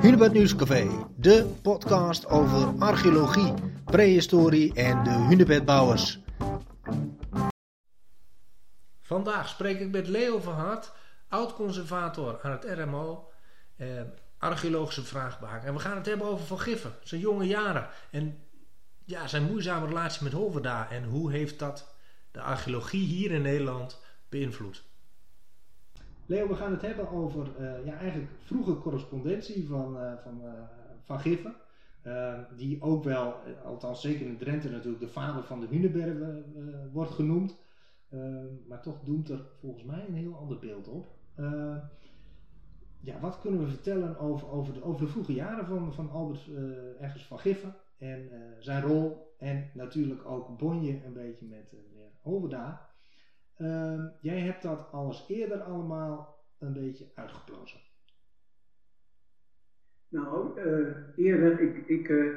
Hunebed Nieuwscafé, de podcast over archeologie, prehistorie en de hunebedbouwers. Vandaag spreek ik met Leo van Hart, oud-conservator aan het RMO, eh, archeologische vraagbaak. En we gaan het hebben over Van Giffen, zijn jonge jaren en ja, zijn moeizame relatie met Holverda en hoe heeft dat de archeologie hier in Nederland beïnvloed. Leo, we gaan het hebben over uh, ja, eigenlijk vroege correspondentie van, uh, van, uh, van Giffen. die ook wel, althans zeker in Drenthe natuurlijk, de vader van de Hunebedden wordt genoemd. maar toch doemt er volgens mij een heel ander beeld op. ja, wat kunnen we vertellen over, over, de, over de vroege jaren van, van Albert ergens van Giffen en zijn rol en natuurlijk ook Bonje een beetje met meneer Hoverda. Uh, jij hebt dat alles eerder allemaal een beetje uitgeplozen. Nou, uh, eerder, ik, ik, uh,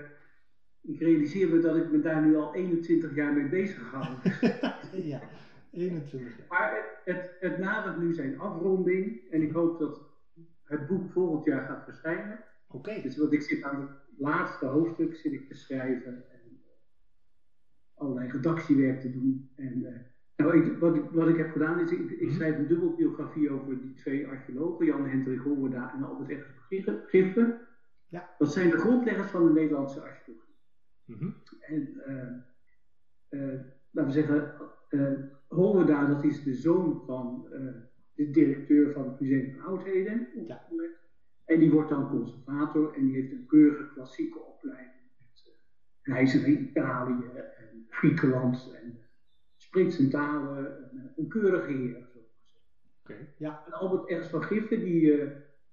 ik realiseer me dat ik me daar nu al 21 jaar mee bezig hou. ja, 21 jaar. Maar het, het, het nadert nu zijn afronding en ik hoop dat het boek volgend jaar gaat verschijnen. Oké. Okay. Dus wat ik zit aan het laatste hoofdstuk zit ik te schrijven en allerlei redactiewerk te doen. En, uh, nou, ik, wat, ik, wat ik heb gedaan is, ik, ik mhm. schrijf een dubbelbiografie over die twee archeologen, Jan Hendrik Hoorda en Albert Eggers Giffen. Ja. Dat zijn de grondleggers van de Nederlandse archeologie. Mm -hmm. En uh, uh, laten we zeggen, uh, dat is de zoon van de directeur van het Museum van Oudheden. Ja. En die wordt dan conservator en die heeft een keurige klassieke opleiding. Met reizen naar Italië en Griekenland en spreekt zijn talen, een, een keurige heer. Okay, ja. En Albert Ernst van Giffen, die, uh,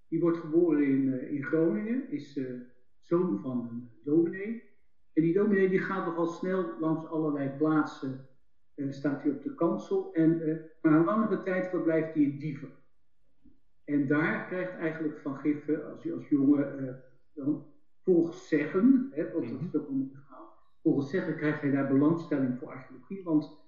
die wordt geboren in, uh, in Groningen, is uh, zoon van een dominee. En die dominee die gaat nogal snel langs allerlei plaatsen, staat hij op de kansel. En, maar een langere tijd verblijft hij in Diever. En daar krijgt eigenlijk Van Giffen, als hij als jongen, dan volgens zeggen, hè, want dat is ook het verhaal, volgens zeggen krijgt hij daar belangstelling voor archeologie, want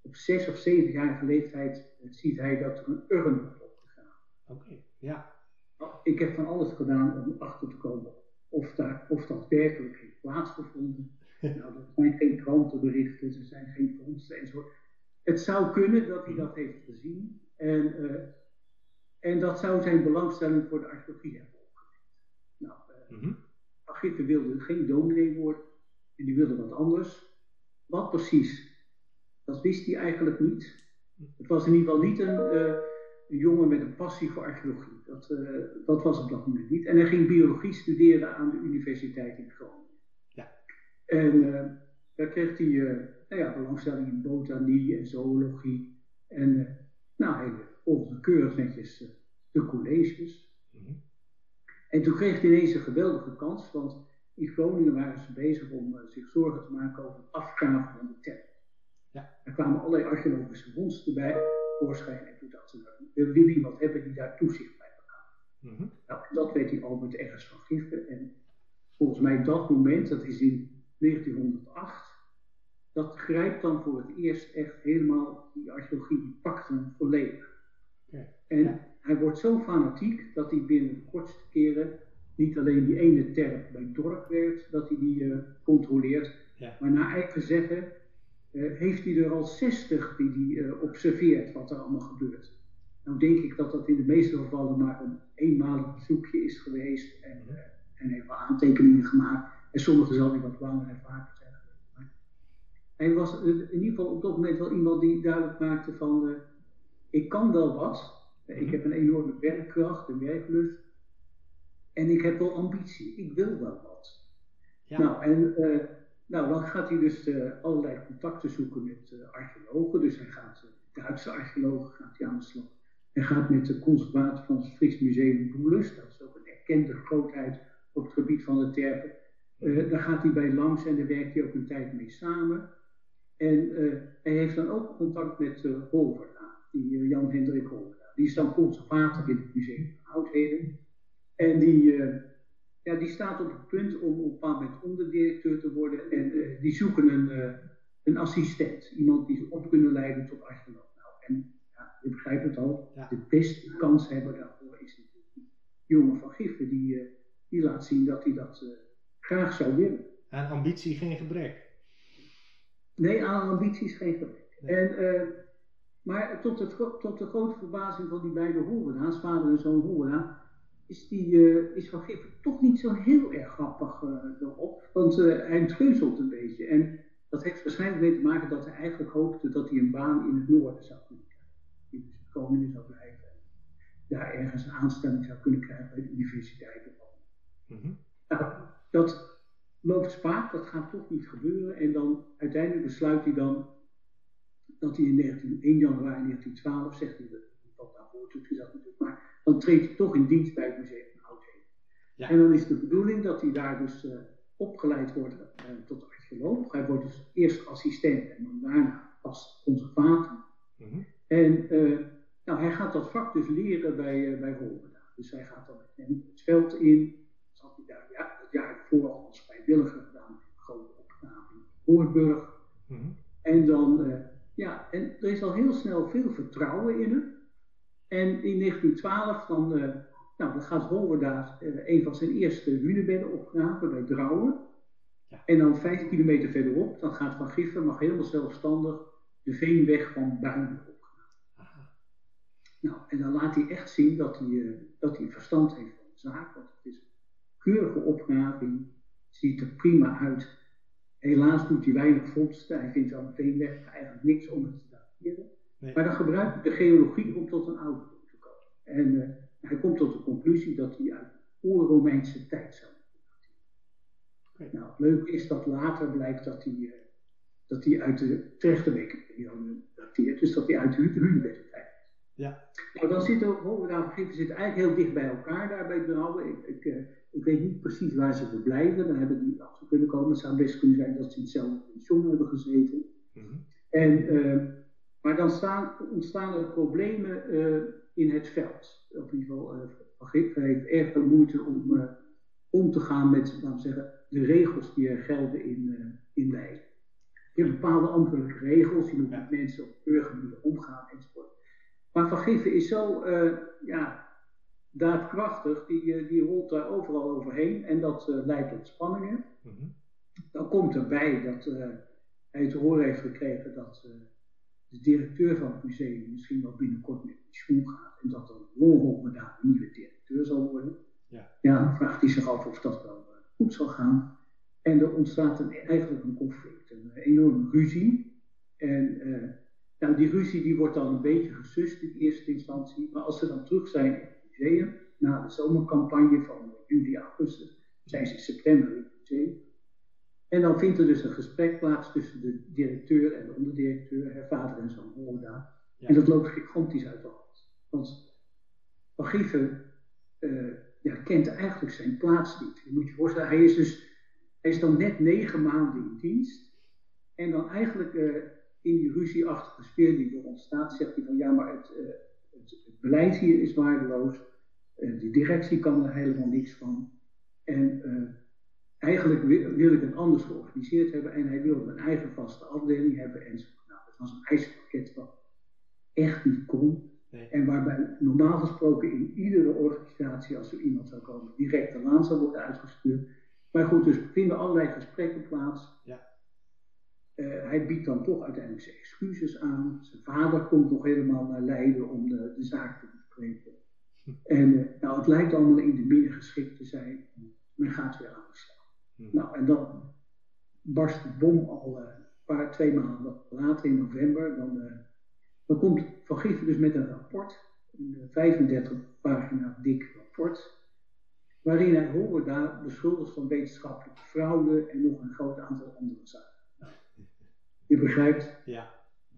op zes of zevenjarige leeftijd eh, ziet hij dat er een urn wordt opgegaan. Oké, ja. Nou, ik heb van alles gedaan om achter te komen of, daar, of dat werkelijk heeft plaatsgevonden. nou, er zijn geen krantenberichten, er zijn geen fondsen enzovoort. Het zou kunnen dat hij dat heeft gezien en, uh, en dat zou zijn belangstelling voor de archeologie hebben opgewekt. Nou, uh, mm -hmm. wilde geen dominee worden en die wilde wat anders. Wat precies, dat wist hij eigenlijk niet. Het was in ieder geval niet een, uh, een jongen met een passie voor archeologie. Dat, uh, dat was op dat moment niet. En hij ging biologie studeren aan de Universiteit in Groningen. Ja. En uh, daar kreeg hij nou ja, belangstelling in botanie en zoologie. En nou, hij volgde keurig netjes de colleges. Mm -hmm. En toen kreeg hij ineens een geweldige kans, want in Groningen waren ze bezig om zich zorgen te maken over het afkaven van de tempel. Ja. Er kwamen allerlei archeologische vondsten bij voorschijn. En toen dachten ze, we willen iemand hebben die daar toezicht bij kan houden. Mm -hmm. Nou, dat weet die Albert ergens van Giffen. En volgens mij dat moment, dat is in 1908, dat grijpt dan voor het eerst echt helemaal, die archeologie die pakt hem volledig. En hij wordt zo fanatiek dat hij binnen de kortste keren niet alleen die ene terp bij dorp werd, dat hij die uh, controleert, ja. maar naar eigen zeggen heeft hij er al 60 die hij uh, observeert wat er allemaal gebeurt. Nou denk ik dat dat in de meeste gevallen maar een eenmalig bezoekje is geweest en, uh, en heeft wel aantekeningen gemaakt. En sommige zal hij wat langer en vaker zijn geweest. hij was in ieder geval op dat moment wel iemand die duidelijk maakte van ik kan wel wat. Ik mhm. heb een enorme werkkracht, een werklust. En ik heb wel ambitie. Ik wil wel wat. Ja. Nou, en nou, dan gaat hij dus uh, allerlei contacten zoeken met uh, archeologen. Dus hij gaat, uh, Duitse archeologen gaat hij aan de slag. Hij gaat met de conservator van het Fries Museum Boelus, dat is ook een erkende grootheid op het gebied van de terpen. daar gaat hij bij langs en daar werkt hij ook een tijd mee samen. En hij heeft dan ook contact met Holverda, die Jan Hendrik Holverda. Die is dan conservator in het Museum van Oudheden. En die ja, die staat op het punt om op een bepaald moment onderdirecteur te worden. En uh, die zoeken een, uh, een assistent. Iemand die ze op kunnen leiden tot archeoloog. Nou, en ja, je begrijpt het al. Ja. De beste kans hebben daarvoor is natuurlijk die jongen van Giffen. Die, uh, die laat zien dat hij dat graag zou willen. Aan ambitie geen gebrek. Nee, aan ambities geen gebrek. En, maar tot, het, tot de grote verbazing van die beide Horena's, vader en zoon Horena, is, die, uh, is Van Giffen toch niet zo heel erg grappig uh, erop. Want uh, hij treuzelt een beetje. En dat heeft waarschijnlijk mee te maken dat hij eigenlijk hoopte dat hij een baan in het noorden zou kunnen krijgen. Die dus het komende zou blijven. Daar ergens een aanstelling zou kunnen krijgen bij de universiteit. Mm -hmm. Nou, dat loopt spaak, dat gaat toch niet gebeuren. En dan uiteindelijk besluit hij dan dat hij in 19, 1 januari 1912, zegt hij, wat daarvoor natuurlijk, maar dan treedt hij toch in dienst bij het Museum van Oudheden. Ja. En dan is de bedoeling dat hij daar dus uh, opgeleid wordt uh, tot archeoloog. Hij wordt dus eerst assistent en dan daarna pas conservator. Mm -hmm. En uh, nou, hij gaat dat vak dus leren bij, bij Holberda. Dus hij gaat dan met hem het veld in. Dat had hij daar ja, het jaar ervoor al als vrijwilliger gedaan. Een grote opgave in Hoornburg. Mm -hmm. En dan ja, en er is al heel snel veel vertrouwen in hem. En in 1912 dan, uh, nou, dan gaat Holwerda uh, eh, een van zijn eerste hunebedden opgraven bij Drouwen. Ja. En dan vijf kilometer verderop, dan gaat Van Giffen mag helemaal zelfstandig de veenweg van Buinen opgraven. Nou, en dan laat hij echt zien dat hij, uh, dat hij verstand heeft van de zaak. Want het is een keurige opgraving, ziet er prima uit. Helaas doet hij weinig vondsten. Hij vindt aan de weg eigenlijk niks om het te dateren. Nee. Maar dan gebruikt hij de geologie om tot een oude te komen. En uh, hij komt tot de conclusie dat hij uit oer-Romeinse tijd zou dateren. Nou, leuk is dat later blijkt dat hij, uh, dat hij uit de Trechterbeek-periode dateert. Dus dat hij uit de Hunebedden tijd is. Ja. Nou, dan zitten, we daar zitten eigenlijk heel dicht bij elkaar daar bij Drouwen. Ik, ik, uh, ik weet niet precies waar ze verblijven, daar hebben die achter kunnen komen. Het zou best kunnen zijn dat ze in hetzelfde pension hebben gezeten. Mm -hmm. en, uh, maar dan staan, ontstaan er problemen uh, in het veld. Op ieder geval, uh, Van heeft erg veel moeite om uh, om te gaan met, laten we zeggen, de regels die er gelden in, in Leiden. Je hebt bepaalde ambtelijke regels, je moet met mensen op burgerniveau omgaan enzovoort. Maar Van Giffen is zo, ja, daadkrachtig, die, eh, die rolt daar overal overheen en dat leidt tot spanningen. Mm -hmm. Dan komt erbij dat hij te horen heeft gekregen dat de directeur van het museum misschien wel binnenkort met pensioen gaat en dat dan Warhol daar een nieuwe directeur zal worden. Ja. ja, dan vraagt hij zich af of dat wel goed zal gaan. En er ontstaat een, eigenlijk een conflict, een enorme ruzie. En nou, die ruzie die wordt dan een beetje gesust in eerste instantie, maar als ze dan terug zijn museum. Na de zomercampagne van juli, augustus zijn ze in september in het museum. En dan vindt er dus een gesprek plaats tussen de directeur en de onderdirecteur, haar vader en zoon Hoorda. Ja. En dat loopt gigantisch uit de hand. Want Van Gieven uh, ja, kent eigenlijk zijn plaats niet. Je moet je voorstellen, hij is dus hij is dan net negen maanden in dienst. En dan eigenlijk uh, in die ruzieachtige sfeer die er ontstaat, zegt hij van ja, maar het, uh, het, het beleid hier is waardeloos. De directie kan er helemaal niks van. En eigenlijk wil, ik het anders georganiseerd hebben. En hij wilde een eigen vaste afdeling hebben. En nou, dat was een eisenpakket wat echt niet kon. Nee. En waarbij normaal gesproken in iedere organisatie, als er iemand zou komen, direct de laan zou worden uitgestuurd. Maar goed, dus vinden allerlei gesprekken plaats. Ja. Uh, hij biedt dan toch uiteindelijk zijn excuses aan. Zijn vader komt nog helemaal naar Leiden om de, de zaak te bespreken. En uh, nou, het lijkt allemaal in de midden geschikt te zijn. Men gaat weer aan de slag. Hm. Nou, en dan barst de bom al uh, een paar, twee maanden later in november. Dan, dan komt Van Giffen dus met een rapport. Een 35 pagina dik rapport waarin hij horen daar beschuldigd van wetenschappelijke fraude en nog een groot aantal andere zaken. Je begrijpt? Ja,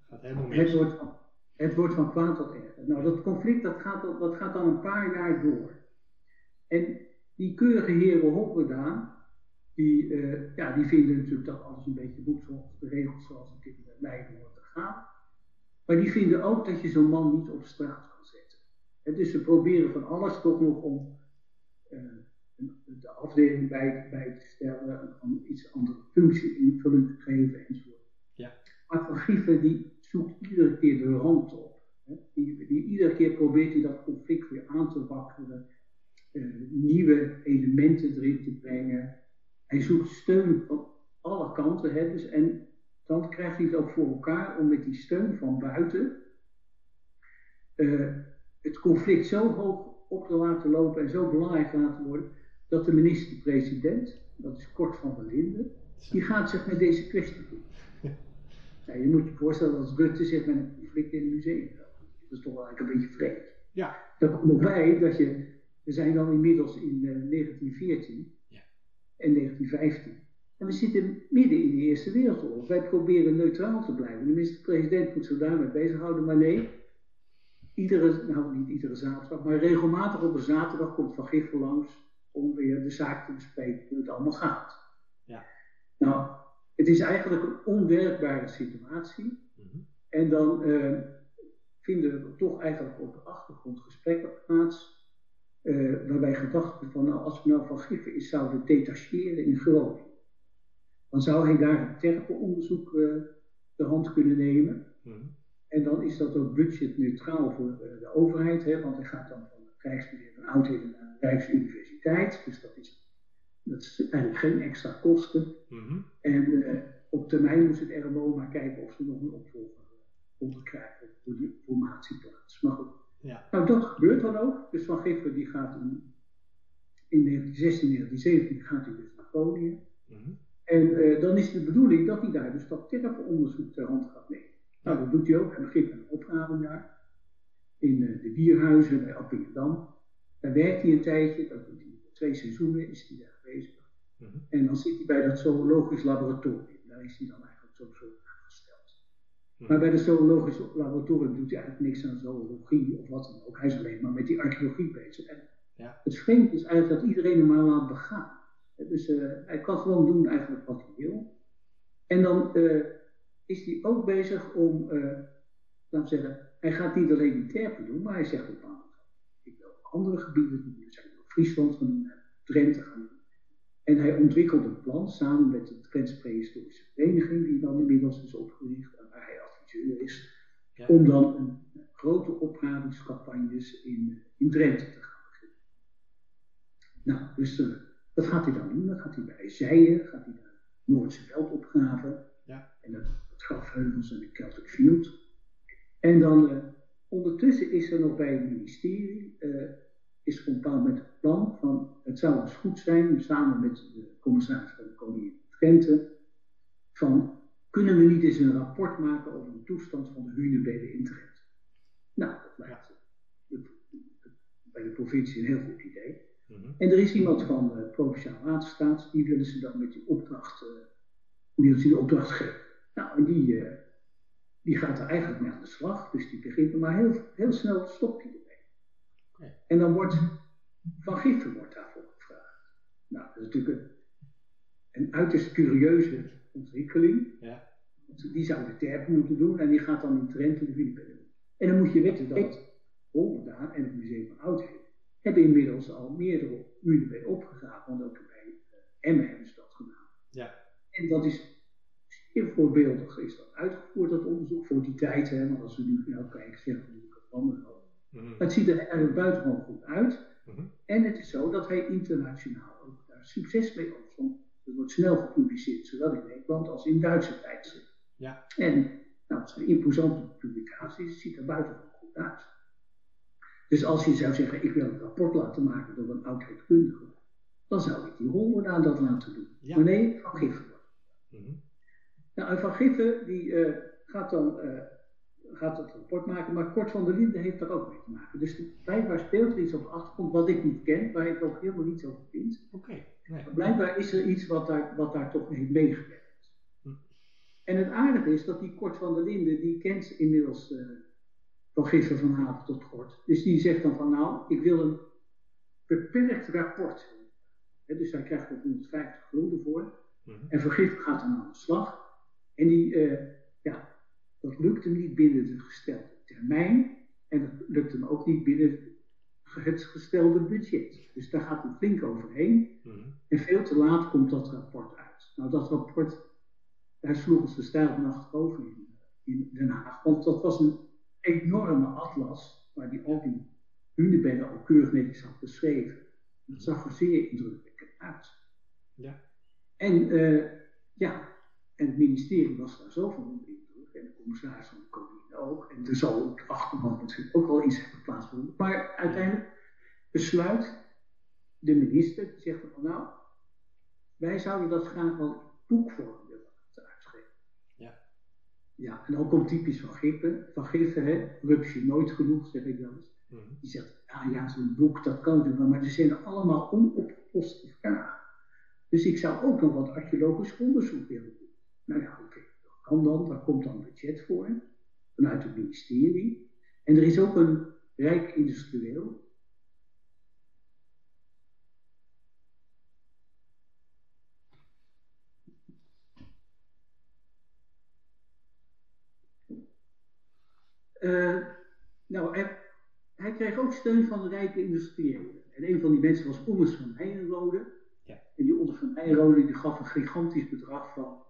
gaat helemaal mis. Het wordt, het wordt van kwaad tot erger. Nou, dat conflict dat gaat, dat gaat dan een paar jaar door. En die keurige heren Hoppeda, die, uh, ja, die vinden natuurlijk dat alles een beetje goed volgens de regels zoals het in Leiden wordt te gaan. Maar die vinden ook dat je zo'n man niet op straat kan zetten. En dus ze proberen van alles toch nog om uh, de afdeling bij, bij te stellen, een iets andere functie invulling te geven enzovoort. Maar Van Gieven die zoekt iedere keer de rand op. Hè. Die, die, iedere keer probeert hij dat conflict weer aan te wakkeren. nieuwe elementen erin te brengen. Hij zoekt steun van alle kanten. Hè, dus, en dan krijgt hij het ook voor elkaar om met die steun van buiten het conflict zo hoog op te laten lopen en zo belangrijk te laten worden, dat de minister-president, dat is Kort van der Linden, die gaat zich met deze kwestie doen. Ja, je moet je voorstellen dat Rutte zich met een conflict in het museum Dat is toch wel eigenlijk een beetje vreemd. Ja. Dan komt nog bij dat je, we zijn dan inmiddels in uh, 1914 ja. En 1915. En we zitten midden in de Eerste Wereldoorlog. Wij proberen neutraal te blijven. De minister-president moet zich daarmee bezighouden, maar nee, iedere, nou niet iedere zaterdag, maar regelmatig op een zaterdag komt Van Giffel langs om weer de zaak te bespreken hoe het allemaal gaat. Ja. Nou, het is eigenlijk een onwerkbare situatie. Mhm. En dan uh, vinden er toch eigenlijk op de achtergrond gesprekken plaats. Uh, waarbij gedacht van, nou, als we nou Van Giffen is zouden detacheren in Groningen, dan zou hij daar een terpenonderzoek uh, de hand kunnen nemen. Mm en dan is dat ook budgetneutraal voor eh, de overheid, hè, want hij gaat dan van het Rijksmuseum van Oudheden naar de Rijksuniversiteit. Dus dat is, dat is eigenlijk geen extra kosten. Mhm. En op termijn moest het RMO maar kijken of ze nog een opvolger konden krijgen voor die formatieplaats. Maar goed. Ja. Nou, dat gebeurt dan ook. Dus Van Giffer die gaat in, in 1916, 1917 gaat hij dus naar Groningen. Mm En uh, dan is de bedoeling dat hij daar dus dat terpenonderzoek ter hand gaat nemen. Nou, dat doet hij ook. Hij begint met een opgave daar. In uh, de bierhuizen bij Appingedam. Daar werkt hij een tijdje. Dat doet hij twee seizoenen is hij daar bezig. Mm -hmm. En dan zit hij bij dat zoologisch laboratorium. Daar is hij dan eigenlijk zo, zo aangesteld. Mm -hmm. Maar bij het zoologisch laboratorium doet hij eigenlijk niks aan zoologie of wat dan ook. Hij is alleen maar met die archeologie bezig. En ja. Het vreemde is eigenlijk dat iedereen hem maar laat begaan. Dus uh, hij kan gewoon doen eigenlijk wat hij wil. En dan uh, is hij ook bezig om, uh, laten we zeggen, hij gaat niet alleen die terpen doen, maar hij zegt ook aan, ik wil ook andere gebieden doen, zijn ook Friesland gaan doen, Drenthe gaan doen. En hij ontwikkelt een plan samen met de Drentse Prehistorische Vereniging, die dan inmiddels is opgericht en waar hij is, om dan een, grote opgravingscampagnes in, in Drenthe te gaan beginnen. Nou, dus uh, dat gaat hij dan doen. Dan gaat hij bij Zijen, gaat hij naar Noordse veld opgraven. Ja. En dat grafheuvels en de Celtic Field. En dan uh, ondertussen is er nog bij het ministerie, uh, is een bepaald met het plan van het zou eens goed zijn, samen met de commissaris van de Koningin Drenthe, van kunnen we niet eens een rapport maken over de toestand van de hunebedden in Drenthe. Nou, dat lijkt bij de provincie een heel goed idee. Mm -hmm. En er is iemand van de Provinciaal Waterstaat, die willen ze dan met die opdracht, uh, willen ze die opdracht geven. Nou, en die, uh, die gaat er eigenlijk mee aan de slag. Dus die begint maar heel, heel snel stopt hij ermee. Okay. En dan wordt Van Giffen wordt daarvoor gevraagd. Nou, dat is natuurlijk een, een uiterst curieuze ontwikkeling. Ja. Die zou de terpen moeten doen en die gaat dan in Trent de doen. En dan moet je weten dat Holderdaan en het Museum van Oudheden hebben inmiddels al meerdere UNB opgegraven, want ook bij uh, Emmen hebben ze dat gedaan. Ja. En dat is Heel voorbeeldig is dat uitgevoerd, dat onderzoek, voor die tijd. Hè, want als we nu nou kijken, zeggen we het van mm Het ziet er eigenlijk buitengewoon goed uit. Mm En het is zo dat hij internationaal ook daar succes mee opstond. Wordt snel gepubliceerd, zowel in Nederland als in Duitse tijdschriften. Ja. En nou, het zijn imposante publicaties, het ziet er buitengewoon goed uit. Dus als je zou zeggen, ik wil een rapport laten maken door een oudheidkundige, dan zou ik die Hollera dat laten doen. Ja. Maar nee, van Giffen. Mm nou, Van Giffen die, uh, gaat dan uh, gaat het rapport maken, maar Kort van der Linden heeft daar ook mee te maken. Dus blijkbaar speelt er iets op de achtergrond wat ik niet ken, waar ik ook helemaal niets over vind. Oké. nee. Blijkbaar is er iets wat daar, wat daar toch heeft meegewerkt. Hm. En het aardige is dat die Kort van der Linden, die kent inmiddels uh, van haven tot Kort. Dus die zegt dan van nou, ik wil een beperkt rapport. He, dus hij krijgt er 150 gulden voor. Hm. En Giffen gaat dan aan de slag. En die, uh, ja, dat lukt hem niet binnen de gestelde termijn. En dat lukt hem ook niet binnen het gestelde budget. Dus daar gaat hij flink overheen. Mhm. En veel te laat komt dat rapport uit. Nou, dat rapport, daar sloegen ze stijl nacht over in, in Den Haag. Want dat was een enorme atlas, waar die al die hunebedden al keurig netjes had beschreven. Dat zag er zeer indrukwekkend uit. Ja. En uh, ja, en het ministerie was daar zo van onder en de commissaris van de koningin ook, en er zal op de achtergrond natuurlijk ook wel iets hebben plaatsgevonden. Maar uiteindelijk besluit de minister, die zegt van nou, wij zouden dat graag wel in boekvorm willen uitgeven. Ja. Ja, en dan komt typisch van Giffen, van Giffen, hè, rupsje nooit genoeg, zeg ik wel eens. Mhm. Die zegt, ja, ja zo'n boek, dat kan natuurlijk wel, maar er zijn allemaal onopgeloste vragen. Dus ik zou ook nog wat archeologisch onderzoek willen doen. Nou ja, oké, kan dan, daar komt dan budget voor, vanuit het ministerie. En er is ook een rijk industrieel, Uh, nou, hij, hij, kreeg ook steun van de rijke industriëlen. En een van die mensen was Ommers van Heijenrode. Ja. En die Ommers van Heijenrode die gaf een gigantisch bedrag van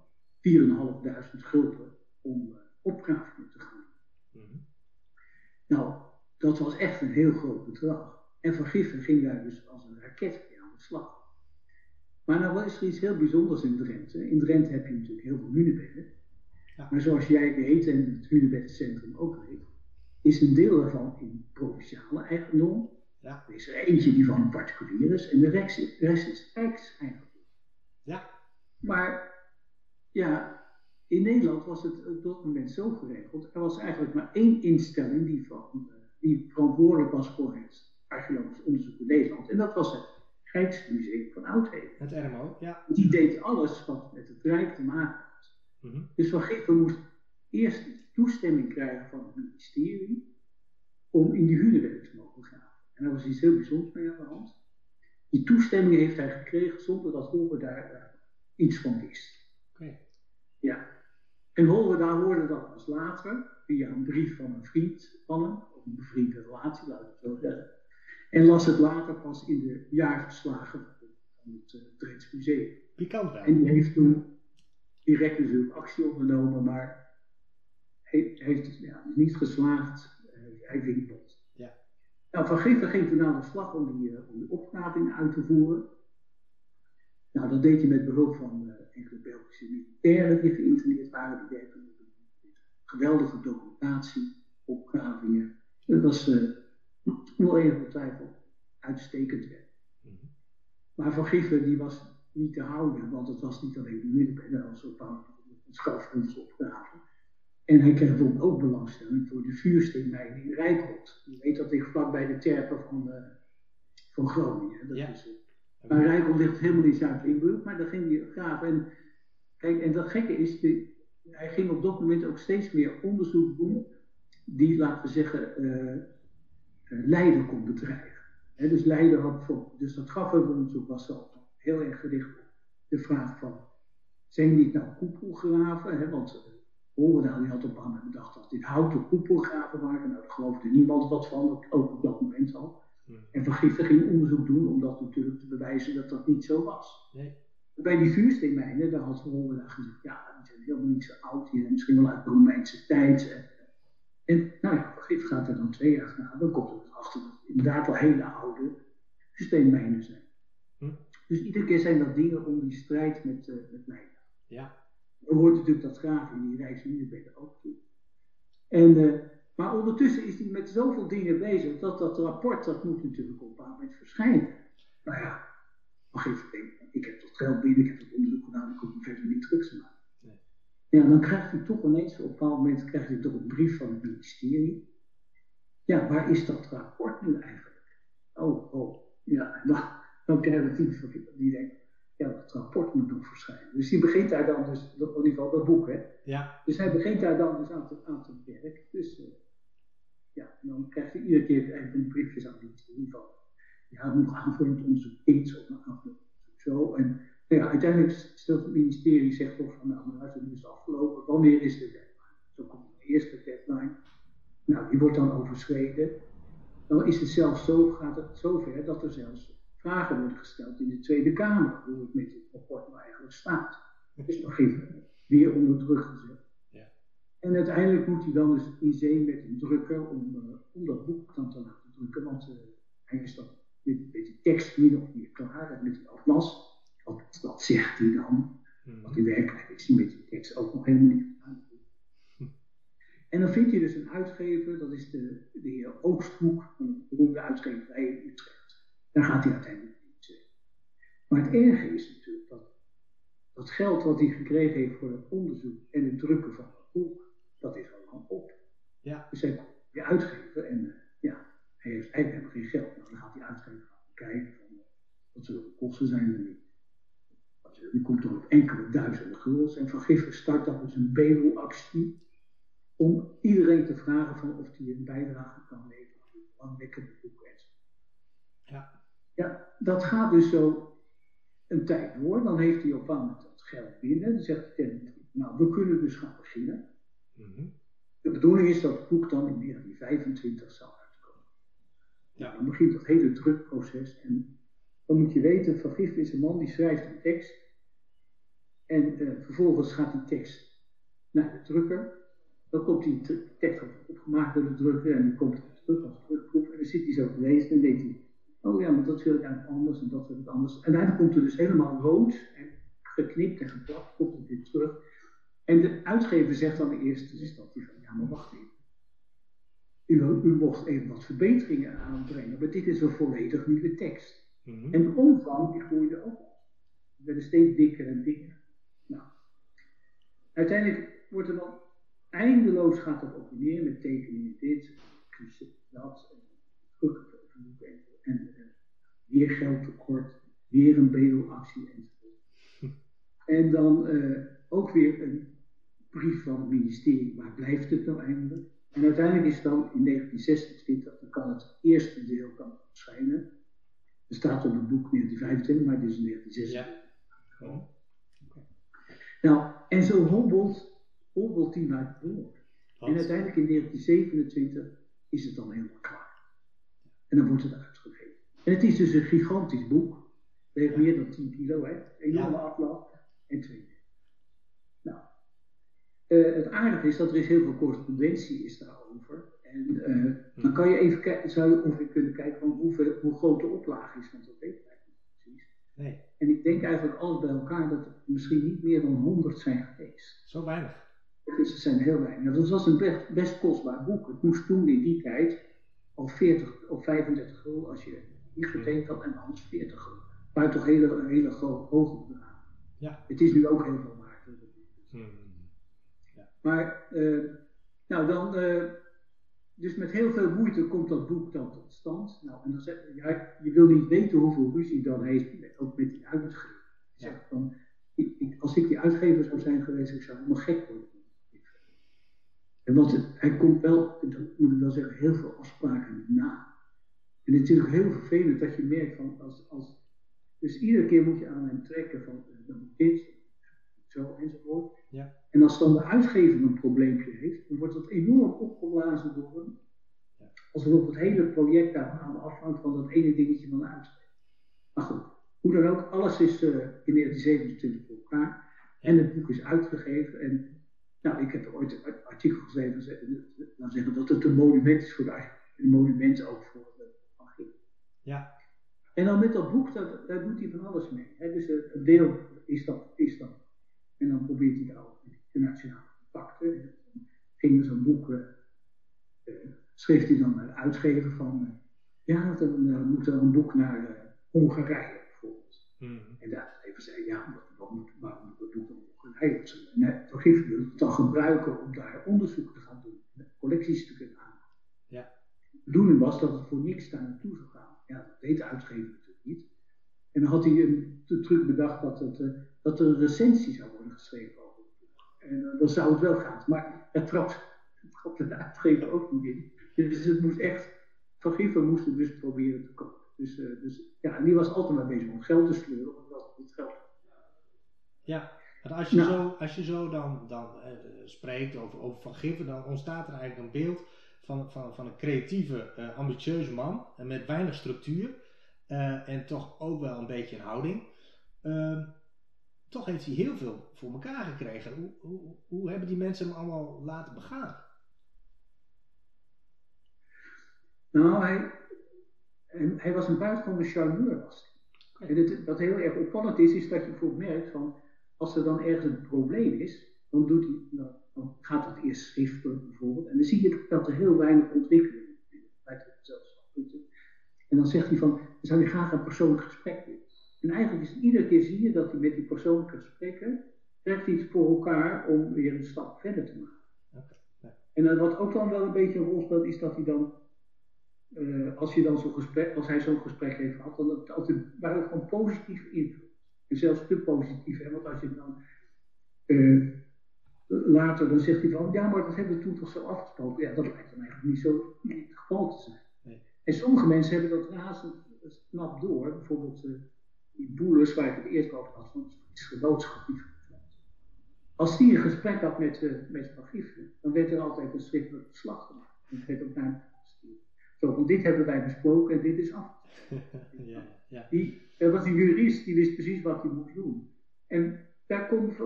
4.500 gulden om uh, opgravingen te gaan. Mhm. Nou, dat was echt een heel groot bedrag. En Van Giffen ging daar dus als een raket mee aan de slag. Maar nou is er iets heel bijzonders in Drenthe. In Drenthe heb je natuurlijk heel veel hunebedden. Ja. Maar zoals jij weet en het hunebeddencentrum ook weet, is een deel daarvan in provinciale eigendom. Ja. Er is er eentje die van een particulier is en de rest, is- de rest is rijkseigendom. Ja. Maar ja, in Nederland was het op dat moment zo geregeld. Er was eigenlijk maar één instelling die, van, eh, die verantwoordelijk was voor het archeologisch onderzoek in Nederland. En dat was het Rijksmuseum van Oudheden. Het RMO, ja. Die deed alles wat met het Rijk te maken had. Mhm. Dus Van Giffen moest eerst toestemming krijgen van het ministerie om in die Hunebedden te mogen graven. En daar was iets heel bijzonders mee aan de hand. Die toestemming heeft hij gekregen zonder dat Holwe daar eh, iets van wist. Ja. En Holwe daar hoorde dat pas later, via een brief van een vriend van hem, of een bevriende relatie, laat ik het zo zeggen. En las het later pas in de jaarverslagen van het uh, Drents Museum. Pikant wel. En die heeft toen direct natuurlijk actie ondernomen, maar heeft het ja, niet geslaagd. Eh, hij winkelt. Ja. Nou, Van Giffen ging toen aan de slag om die, eh, om die uit te voeren. Nou, dat deed hij met behulp van enkele Belgische militairen die geïnterneerd waren. Die deden geweldige documentatie, opgravingen. Dat was uh, zonder enige twijfel uitstekend werk. Mhm. Maar Van Giffen die was niet te houden, want het was niet alleen de was ook een schouwgrens opgraven. En hij kreeg ook belangstelling voor de vuursteenmijn in Rijkholt. Je weet dat ligt vlakbij de terpen van, uh, van Groningen. Dat Ja. is, uh, maar Rijkholt ligt helemaal in Zuid-Limburg, maar daar ging hij graven. En, kijk, en dat gekke is, hij ging op dat moment ook steeds meer onderzoek doen die, laten we zeggen, uh, Leiden kon bedreigen. He, dus Leiden had bijvoorbeeld, dus dat grafheuvelonderzoek was zo heel erg gericht op de vraag van, zijn dit nou koepelgraven? Want Horendaal die had op een bedacht dat dit houten koepelgraven waren. Nou, daar geloofde niemand wat van, ook op dat moment al. Mhm. En Giffen ging onderzoek doen om dat natuurlijk te bewijzen dat dat niet zo was. Nee. Bij die vuursteenmijnen, daar had Horendaal gezegd, ja, die zijn helemaal niet zo oud, die zijn misschien wel uit de Romeinse tijd. En, en nou ja, gaat er dan twee jaar na, dan komt er dus achter dat het inderdaad wel hele oude vuursteenmijnen zijn. Hm. Dus iedere keer zijn dat dingen om die strijd met, uh, met mijnen. Ja. Er hoort natuurlijk dat graven in die Rijksminebedden ook toe. En, uh, maar ondertussen is hij met zoveel dingen bezig dat dat rapport, dat moet natuurlijk op een bepaald moment verschijnen. Nou ja, mag even denken, ik heb dat geld binnen, ik heb dat onderzoek gedaan, ik hoef me verder niet druk te maken. Nee. Ja, dan krijgt hij toch ineens, op een bepaald moment krijgt hij toch een brief van het ministerie. Ja, waar is dat rapport nu eigenlijk? Oh, oh, ja, dan, dan krijgt die, die denkt, ja, dat rapport moet nog verschijnen. Dus die begint daar dan dus, in ieder geval dat boek, hè. Ja. Dus hij begint daar dan dus aan te, aan te werken. Dus uh, ja, dan krijgt hij iedere keer even briefjes aan die geval. Ja, nog aanvullend onderzoek iets of nog aanvullend zo. En nou ja, uiteindelijk stelt het ministerie zegt toch van, nou, maar het is afgelopen. Wanneer is de deadline? Zo komt de eerste deadline. Nou, die wordt dan overschreden. Dan is het zelfs zo, gaat het zover dat er zelfs vragen worden gesteld in de Tweede Kamer, hoe het met dit rapport nou eigenlijk staat. Dus even weer onder druk gezet. En uiteindelijk moet hij dan dus in zee met een drukker om, uh, om dat boek dan te laten drukken, want uh, hij is dan met, met die tekst min of meer klaar, met die atlas. Want dat zegt hij dan. Hmm. Want in werkelijkheid is hij met die tekst ook nog helemaal niet gedaan. En dan vind je dus een uitgever, dat is de, de heer Oogsthoek, een beroemde uitgeverij in Utrecht. Daar gaat hij uiteindelijk niet. Maar het erge is natuurlijk dat dat geld wat hij gekregen heeft voor het onderzoek en het drukken van het boek, dat is al lang op. Ja. Dus hij komt weer uitgeven en uh, ja, hij heeft eigenlijk geen geld. Nou, dan gaat die uitgever kijken van wat zullen de kosten zijn niet. Die komt er op enkele duizenden guldens. En Van Giffen start dan dus een bedel-actie om iedereen te vragen van of hij een bijdrage kan leveren aan een boek. Ja. ja, dat gaat dus zo een tijd door. Dan heeft hij op een moment dat geld binnen. Dan zegt hij nou, we kunnen dus gaan beginnen. Mhm. De bedoeling is dat het boek dan in 1925 zal uitkomen. Ja. Dan begint dat hele drukproces. En dan moet je weten, Van Giffen is een man die schrijft een tekst. En uh, vervolgens gaat die tekst naar de drukker. Dan komt die tekst opgemaakt door de drukker en die komt terug als drukproef. En dan zit hij zo te lezen en denkt hij, oh ja, maar dat wil ik eigenlijk anders en dat wil ik anders. En uiteindelijk komt er dus helemaal rood en geknipt en geplakt, komt het weer terug. En de uitgever zegt dan eerst, dus is dat die van, ja maar wacht even. U, u mocht even wat verbeteringen aanbrengen, maar dit is een volledig nieuwe tekst. Mhm. En de omvang die groeide ook. Het werden steeds dikker en dikker. Nou, uiteindelijk wordt er dan eindeloos gaat dat op neer met tekeningen dit, dat, en, en, en weer geldtekort, weer een bedelactie enzovoort. En dan uh, ook weer een brief van het ministerie, waar blijft het nou eindelijk? En uiteindelijk is dan in 1926, dan kan het eerste deel kan verschijnen. Er staat op het boek 1925, maar het is in 1926. Ja. Nou, en zo hobbelt, hobbelt die maar door. En uiteindelijk in 1927 is het dan helemaal klaar. En dan wordt het uitgegeven. En het is dus een gigantisch boek. Het heeft meer dan 10 kilo, hè? Enorme ja. en twee. Nou, uh, het aardige is dat er is heel veel correspondentie is daarover. En uh, dan kan je even zou je ongeveer kunnen kijken van hoeveel, hoe groot de oplage is, want dat weet ik eigenlijk niet precies. Nee. En ik denk eigenlijk alles bij elkaar dat er misschien niet meer dan 100 zijn geweest. Zo weinig. Dus het zijn heel weinig. Dat was een best, best kostbaar boek. Het moest toen in die tijd al 40 of 35 euro als je niet getekend had en anders 40 euro. Maar toch hele, hele hoge bedragen. Ja. Het is nu ook heel veel waard. Hmm. Maar, uh, nou dan, uh, dus met heel veel moeite komt dat boek dan tot stand. Nou, en dan zeg, ja, je wil niet weten hoeveel ruzie dan heeft, ook met die uitgever. Ja. Ik, ik, als ik die uitgever zou zijn geweest, ik zou helemaal gek worden. En want hij komt wel, dat moet ik wel zeggen, heel veel afspraken na. En het is ook heel vervelend dat je merkt van als, als dus iedere keer moet je aan hem trekken van eh, dan moet dit, zo enzovoort. Ja. En als dan de uitgever een probleempje heeft, dan wordt dat enorm opgeblazen door hem. Ja. Alsof het hele project daaraan afhangt van dat ene dingetje van de uitgever. Maar goed, hoe dan ook, alles is uh, in 1927 voor elkaar. En het boek is uitgegeven. En nou, ik heb ooit een artikel geschreven, dan zeggen dat het een monument is voor de een monument ook voor de magie. Ja. En dan met dat boek, dat, daar doet hij van alles mee. Hè? Dus een deel is dat, is dat. En dan probeert hij daar ook internationale contacten. Ging er zo'n boek, uh, schreef hij dan naar uitgever van, ja, dan moet er een boek naar Hongarije bijvoorbeeld. Mm. En de uitgever zei, ja, waarom moet, waarom moet dat boek naar Hongarije? Nee, toch wil het dan gebruiken om daar onderzoek te gaan doen, collecties te kunnen aanbieden. Ja. De bedoeling was dat het voor niks daar naartoe zou gaan. Ja, dat deed de uitgever natuurlijk niet. En dan had hij een truc bedacht dat, het, dat er een recensie zou worden geschreven over het boek. En uh, dan zou het wel gaan. Maar het trapt, de uitgever ook niet in. Dus het moest echt, Van Giefer moest het dus proberen te kopen. Dus, uh, dus ja, en die was altijd maar bezig om geld te sleuren, omdat het geld. Ja, als je, nou, zo, als je zo dan, dan spreekt over, over Van Giefer, dan ontstaat er eigenlijk een beeld van, van, van een creatieve, uh, ambitieuze man en met weinig structuur uh, en toch ook wel een beetje een houding. Toch heeft hij heel veel voor elkaar gekregen. Hoe, hoe, hoe hebben die mensen hem allemaal laten begaan? Nou, hij, hij was een buitengewone charmeur. Was. En het, wat heel erg opvallend is, is dat je bijvoorbeeld merkt van, als er dan ergens een probleem is, dan, doet hij, dan, dan gaat het eerst schriftelijk bijvoorbeeld. En dan zie je dat er heel weinig ontwikkeling is. En dan zegt hij van, dan zou je graag een persoonlijk gesprek willen. En eigenlijk is iedere keer zie je dat hij met die persoonlijke gesprekken, krijgt iets voor elkaar om weer een stap verder te maken. En wat ook dan wel een beetje een rol speelt, is dat hij dan, uh, als, je dan zo'n gesprek, als hij zo'n gesprek heeft gehad, dan het altijd, waren het gewoon positieve invloed. En zelfs te positief, hè? want als je dan uh, later, dan zegt hij van, ja, maar dat hebben we toen toch zo afgesproken. Ja, dat lijkt dan eigenlijk niet zo niet het geval te zijn. Nee. En sommige mensen hebben dat razend snap door. Bijvoorbeeld uh, die boelers waar ik het eerst over had, van iets genootschap als die een gesprek had met, uh, met dan werd er altijd een schriftelijk verslag gemaakt. En dat werd ook naar hem gestuurd. Zo, van dit hebben wij besproken en dit is af. ja, ja. Die, er was een jurist, die wist precies wat hij moest doen. En daar kon,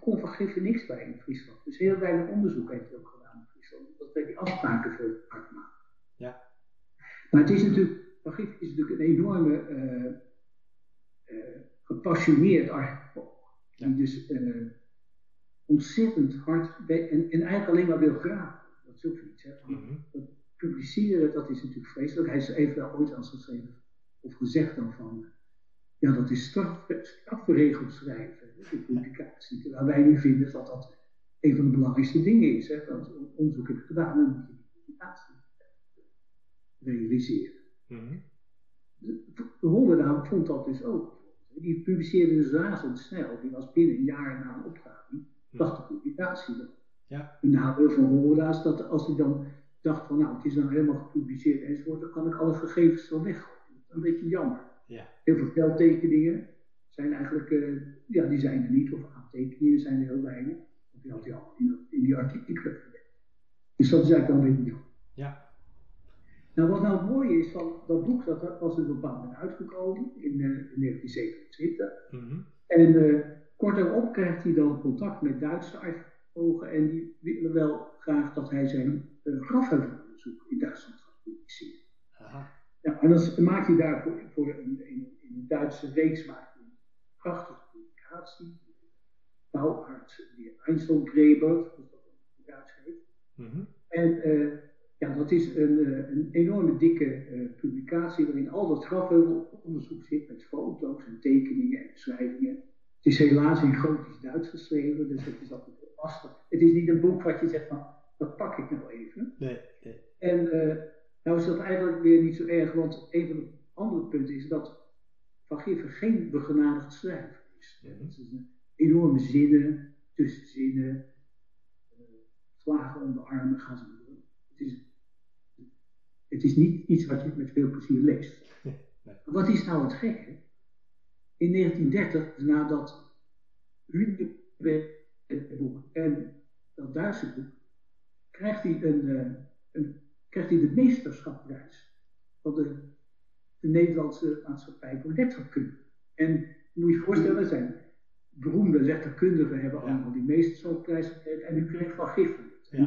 kon Van Giffen niks bij in Friesland. Dus heel weinig onderzoek heeft hij ook gedaan in Friesland. Dat werd die afspraken veel hard maken. Ja. Maar het is natuurlijk, Van Giffen is natuurlijk een enorme uh, gepassioneerd archeoloog. Die dus uh, ontzettend hard bij, en, en, eigenlijk alleen maar wil graven. Dat is ook zoiets. Hè? Mm dat publiceren, dat is natuurlijk vreselijk. Hij heeft wel ooit al geschreven of gezegd dan van. Ja, dat is straf, strafverregeld schrijven, de publicatie. Terwijl wij nu vinden dat dat een van de belangrijkste dingen is. Hè? Want onderzoek heb gedaan en moet je die publicatie realiseren. Mm -hmm. De, de vond dat dus ook. Die publiceerde dus razendsnel. Die was binnen een jaar na een opgraving, dacht de publicatie dan. Ja. Nadeel van dat als hij dan dacht van nou het is dan helemaal gepubliceerd enzovoort, dan kan ik alle gegevens wel weggooien. Dat is een beetje jammer. Ja. Heel veel veldtekeningen zijn eigenlijk, uh, ja die zijn er niet, of aantekeningen zijn er heel weinig. Want die had hij al in, in die artikelen Dus dat is eigenlijk wel een beetje jammer. Nou, wat nou het mooie is van dat boek, dat was er op een bepaald moment uitgekomen in, uh, in 1927. Mm -hmm. En uh, kort daarop krijgt hij dan contact met Duitse archeologen en die willen wel graag dat hij zijn uh, grafheuvelonderzoek in Duitsland gaat publiceren. Aha. Ja, en dan maakt hij daarvoor voor in, in, in een Duitse reeks maakt een prachtige publicatie. Bouwart, die Einzelgräber, zoals dat in Duits heet. Mm -hmm. En ja, dat is een, eh, een enorme dikke uh, publicatie waarin al dat grafheuvelonderzoek zit met foto's en tekeningen en beschrijvingen. Het is helaas in gotisch Duits geschreven, dus het is altijd heel lastig. Het is niet een boek wat je zegt van, dat pak ik nou even. Nee, nee. En uh, nou is dat eigenlijk weer niet zo erg, want een van de andere punten is dat Van Giffen geen begenadigd schrijver is. Mm -hmm. Het is een enorme zinnen, tussenzinnen, uh, slagen om de armen, gaan ze door. Het is het is niet iets wat je met veel plezier leest. Wat is nou het gekke? In 1930, nadat het boek en dat Duitse boek, krijgt hij, een, eh, een, krijgt hij de meesterschapprijs van de, de Nederlandse maatschappij voor letterkunde. En je moet je voorstellen, zijn beroemde letterkundigen hebben allemaal die meesterschapprijs gekregen en u kreeg van Giffen. Ja.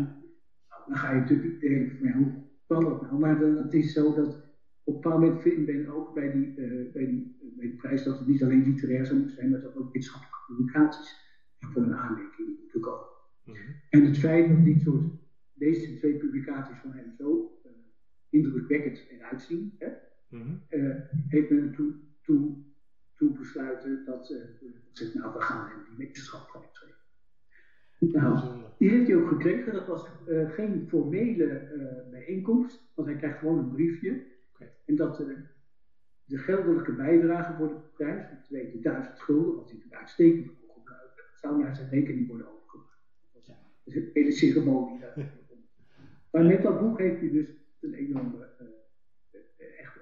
Nou, dan ga je natuurlijk denken, van, hoe kan dat nou? Maar dan, het is zo dat op een bepaald moment vind ik ook bij die, uh, bij, die, uh, bij die prijs dat het niet alleen literair zou moeten zijn, maar dat ook wetenschappelijke publicaties voor een aanmerking moeten komen. Mm -hmm. En het feit dat dit soort, deze twee publicaties van hem zo uh, indrukwekkend eruit zien, hè, mm -hmm. heeft men toen, toen, toen besluiten dat ze nou, we gaan hem die wetenschappelijke geven. Nou, die heeft hij ook gekregen. Dat was uh, geen formele uh, bijeenkomst, want hij krijgt gewoon een briefje. Okay. En dat uh, de geldelijke bijdrage voor de prijs, van 2000 gulden, wat hij natuurlijk uitstekend kon gebruiken, zou naar zijn rekening worden overgemaakt. Dat dus een hele ceremonie. maar met dat boek heeft hij dus een enorme echte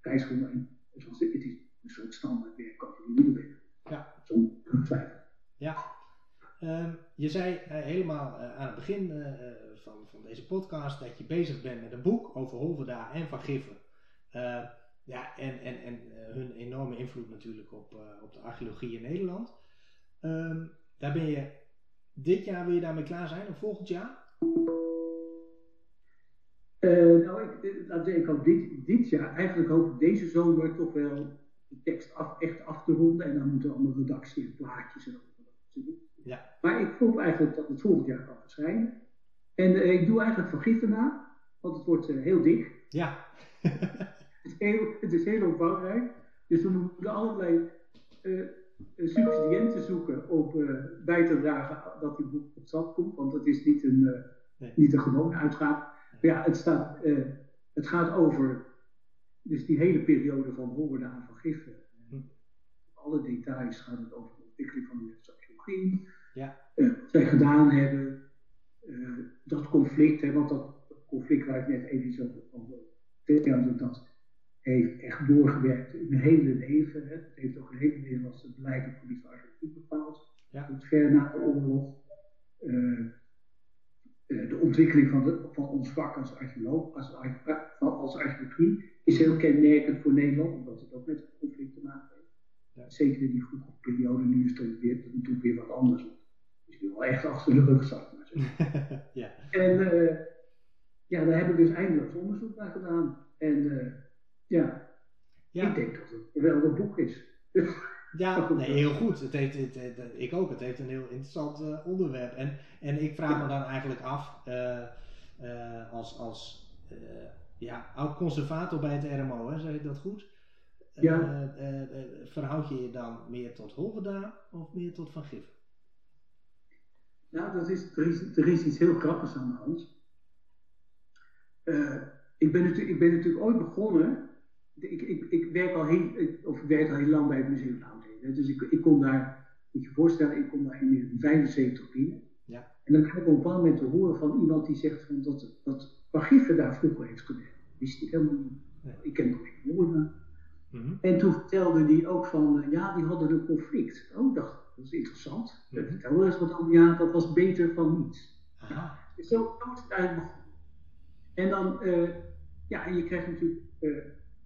prijs gewonnen. Het, is een soort standaardwerk over de nieuwe Ja. Zonder twijfel. Ja. Um, je zei uh, helemaal uh, aan het begin uh, van, van deze podcast dat je bezig bent met een boek over Holverda en Van Giffen. ja, en, en, en hun enorme invloed natuurlijk op, op de archeologie in Nederland. Um, daar ben je dit jaar wil je daarmee klaar zijn of volgend jaar? Nou, ik, laten ik hoop dit, dit jaar, eigenlijk hoop ik deze zomer toch wel de tekst echt af te ronden. En dan moeten allemaal redactie en plaatjes en Ja. Maar ik hoop eigenlijk dat het volgend jaar kan verschijnen. En uh, ik doe eigenlijk van gisteren na, want het wordt uh, heel dik. Ja. het, is heel, het is heel omvangrijk. Dus we moeten allerlei subsidiënten zoeken om bij te dragen dat die boek op stap komt. Want het is niet een, nee. niet een gewone uitgave. Ja, het, staat, uh, het gaat over dus die hele periode van honderden aan van Giffen. Hm. Alle details gaat het over de ontwikkeling van de sociologie. Ja. Uh, wat zij gedaan hebben. Uh, dat conflict, hè, want dat conflict waar ik net even over vertelde, dat heeft echt doorgewerkt in mijn hele leven. Hè. Het heeft ook een hele Nederlandse beleid op gebied van architectuur bepaald. Ja. Tot ver na de oorlog. Uh, de ontwikkeling van, de, van ons vak als archeoloog, als, als archeologie, is heel kenmerkend voor Nederland, omdat het ook met conflict te maken heeft. Zeker in die vroege periode, nu is het weer, natuurlijk weer wat anders. Dus ik wel echt achter de rug zat. Maar ja. En uh, ja, daar heb ik dus eindeloos onderzoek naar gedaan. En uh, ja, ja, ik denk dat het wel een boek is. Ja, nee, heel goed. Het heeft, het, het, ik ook. Het heeft een heel interessant uh, onderwerp. En, en ik vraag me dan eigenlijk af, als, als ja, oud-conservator bij het RMO, hè, zeg ik dat goed? Ja. verhoud je je dan meer tot Holverda of meer tot Van Giffen? Nou, dat is, er, is, er is iets heel grappigs aan de hand. ik, ben natuurlijk, ik ben natuurlijk ooit begonnen ik, ik, ik, werk al heel, of ik werk al heel lang bij het Museum van Oudheden. Dus ik, ik kom daar, moet je voorstellen, ik kom daar in 1975 binnen. Ja. En dan krijg ik op een bepaald moment te horen van iemand die zegt van dat, dat Bagiffe daar vroeger heeft gewerkt. Wist ik helemaal niet. Ik ken nog niet woorden. Mm -hmm. En toen vertelde hij ook van, ja, die hadden een conflict. Oh, dacht, dat is interessant. Mhm. Vertel eens wat over, ja, dat was beter van niets. Aha. Dus zo, zo is het eigenlijk begonnen. En dan, uh, ja, en je krijgt natuurlijk... Uh,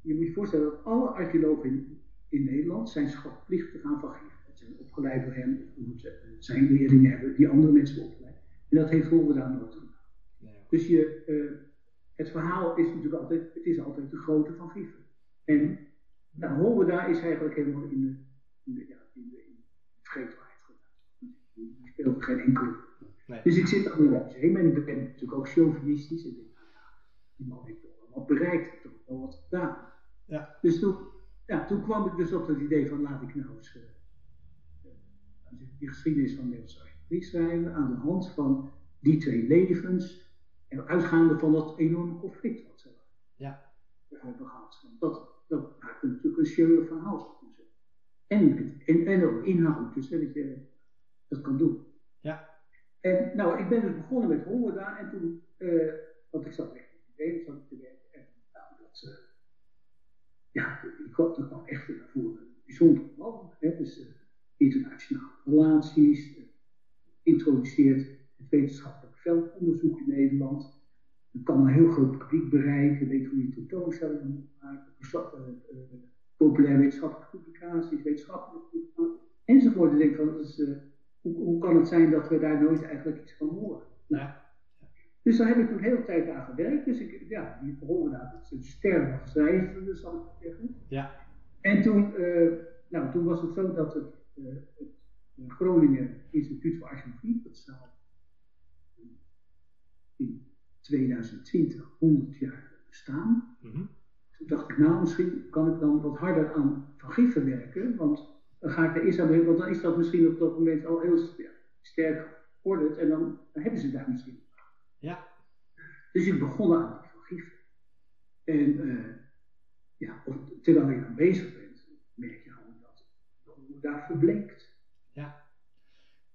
je moet je voorstellen dat alle archeologen in, in Nederland zijn schatplichtig aan Van. Dat zijn opgeleid door hem, of zijn leerlingen hebben die andere mensen opgeleid. En dat heeft Holverda nooit gedaan. Nee. Dus je, uh, het verhaal is natuurlijk altijd, het is altijd de grote Van Giffen. En nou, Holverda is eigenlijk helemaal in de, in de, ja, in de, in de vergetelheid gedaan. Die speelt geen enkele. Nee. Dus ik zit dan in het museum en ik ben natuurlijk ook chauvinistisch. En ik denk, nou ja, die man heeft toch wel wat bereikt, heeft toch wel wat gedaan. Ja. Dus toen, ja, toen kwam ik dus op het idee van laat ik nou eens uh, uh, die geschiedenis van Nederlandse archeologie schrijven aan de hand van die twee levens en uitgaande van dat enorme conflict wat ze ja. hebben gehad. Dat, dat maakt natuurlijk een scheurig verhaal. En, en, en ook inhoud, dus dat je dat kan doen. Ja. En nou, ik ben dus begonnen met Hongerda en toen, uh, want ik zat echt in het zat te werken en nou, dat ja, ik kwam, dat kwam echt voor een bijzonder man. Hè, dus uh, internationale relaties, introduceert het wetenschappelijk veldonderzoek in Nederland. Je kan een heel groot publiek bereiken, weet hoe je tentoonstellingen moet maken, uh, populaire wetenschappelijke publicaties, wetenschappelijke publicaties, enzovoort. Ik denk van, dat is, hoe, hoe, kan het zijn dat we daar nooit eigenlijk iets van horen? Nou, dus daar heb ik toen heel de tijd aan gewerkt. Dus ik, ja, die horen dat het een ster van schrijven, zal ik zeggen. Ja. En toen, uh, nou, toen was het zo dat het, uh, het Groningen Instituut voor Archeologie, dat zou 2020 100 jaar bestaan. Mm -hmm. Toen dacht ik, nou, misschien kan ik dan wat harder aan Van Giffen werken, want dan ga ik er aan werken, want dan is dat misschien op dat moment al heel sterk gevorderd en dan, dan hebben ze daar misschien ja. Dus ik begon aan die vergif. En uh, ja, of, terwijl je dan bezig bent, merk je gewoon dat hoe daar verbleekt. Ja.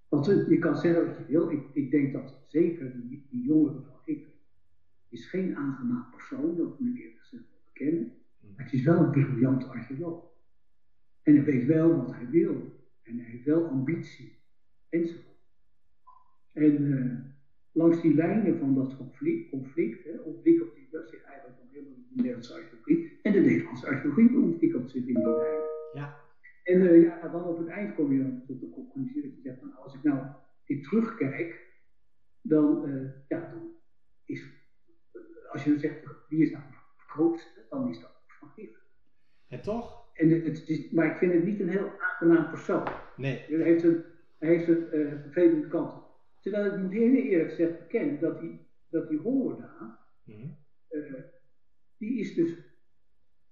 Want je kan zeggen wat je wil. Ik, ik denk dat zeker die, die jongere van Giffen is geen aangenaam persoon, dat moet ik eerlijk gezegd bekennen. Maar het is wel een briljant archeoloog. En hij weet wel wat hij wil. En hij heeft wel ambitie. Enzovoort. En uh, langs die lijnen van dat conflict, conflict hè, ontwikkelt hij zich eigenlijk dan helemaal in de Nederlandse archeologie. En de Nederlandse archeologie ontwikkelt zich in die lijnen. Ja. En uh, ja, dan op het eind kom je dan tot de conclusie dat je zegt, nou, als ik nou in terugkijk, dan, uh, ja, dan is als je zegt, wie is nou het grootste, dan is dat Van Giffen. En toch? En het, is, maar ik vind het niet een heel aangenaam persoon. Nee. Hij heeft een, hij heeft een uh, vervelende kant. Terwijl ik moet heel eerlijk gezegd bekennen dat die, dat die Hongerda, mm uh, die is dus,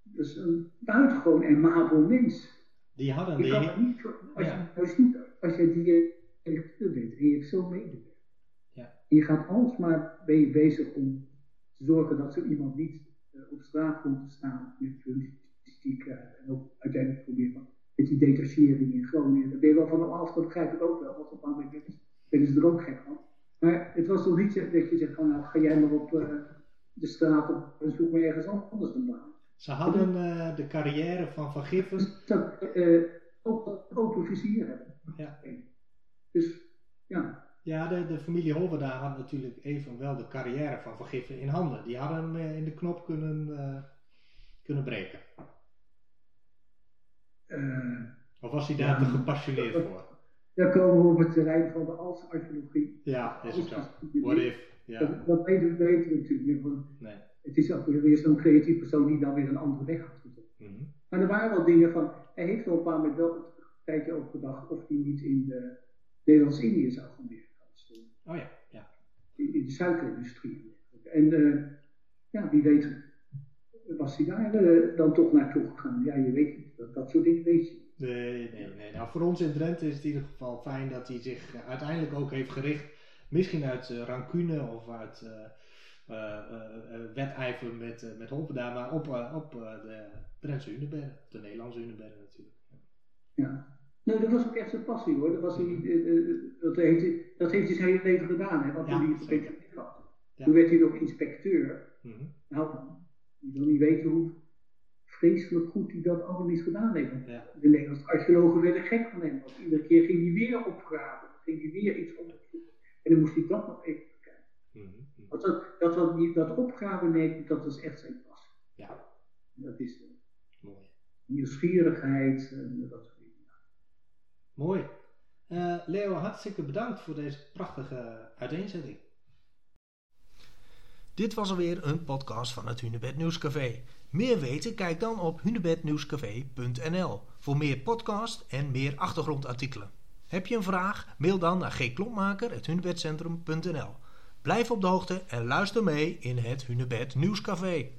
dus een buitengewoon aimabel mens. Die hadden die... Kan niet, als, ja. je, als, je, als je die directeur bent en je hebt zo medewerkt. Ja. En je gaat alsmaar ben je bezig om zorgen dat zo iemand niet uh, op straat komt te staan met journalistiek uh, en ook uiteindelijk proberen met die detachering in Groningen. Ben je wel van af, dat begrijp ik ook wel, want op een moment ben ze er ook gek van. Maar het was toch niet dat je zegt van nou ga jij maar op uh, de straat op en zoek maar ergens anders een baan. Ze hadden uh, de carrière van Van Giffen. Dat uh, open, open vizier hebben. Ja. Dus ja. Ja, de, de familie Holverda had natuurlijk even wel de carrière van Van Giffen in handen. Die hadden hem in de knop kunnen, kunnen breken. of was hij daar ja, te gepassioneerd voor? Daar komen we op het terrein van de archeologie. Ja, is het zo. What if? Ja. Dat, dat weten, we natuurlijk niet. Nee. Het is ook weer zo'n creatief persoon die dan weer een andere weg had gezocht. Mm -hmm. Maar er waren wel dingen van, hij heeft wel een paar met wel een tijdje over gedacht of hij niet in de Nederlands-Indië zou gaan. Oh ja, ja. In, in de suikerindustrie. En uh, ja, wie weet was hij daar uh, dan toch naartoe gegaan. Ja, je weet niet, dat, dat soort dingen weet je Nee, nee, nee. Nou, voor ons in Drenthe is het in ieder geval fijn dat hij zich uiteindelijk ook heeft gericht. Misschien uit uh, rancune of uit uh, wedijver met, met Hoppeda, maar op, op de Drentse Hunebedden, de Nederlandse Hunebedden natuurlijk. Ja. Nee, dat was ook echt zijn passie hoor. Dat, was hij, dat, heeft, hij, dat heeft hij zijn hele leven gedaan. Hè? Want ja, hij ja. toen werd hij nog inspecteur. Mm -hmm. Nou, je wil niet weten hoe vreselijk goed hij dat allemaal niet gedaan heeft. De Nederlandse archeologen werden gek van hem. Want iedere keer ging hij weer opgraven. ging hij weer iets onderzoeken. En dan moest hij dat nog even kijken. Mm -hmm. Want dat, dat, dat, dat opgraven, nee, dat is echt zijn pas. Ja. Dat is uh, Mooi. nieuwsgierigheid en dat soort dingen. Mooi. Uh, Leo, hartstikke bedankt voor deze prachtige uiteenzetting. Dit was alweer een podcast van het Hunebed Nieuwscafé. Meer weten? Kijk dan op hunebednieuwscafé.nl voor meer podcast en meer achtergrondartikelen. Heb je een vraag? Mail dan naar gklompmaker.hunebedcentrum.nl Blijf op de hoogte en luister mee in het Hunebed Nieuwscafé.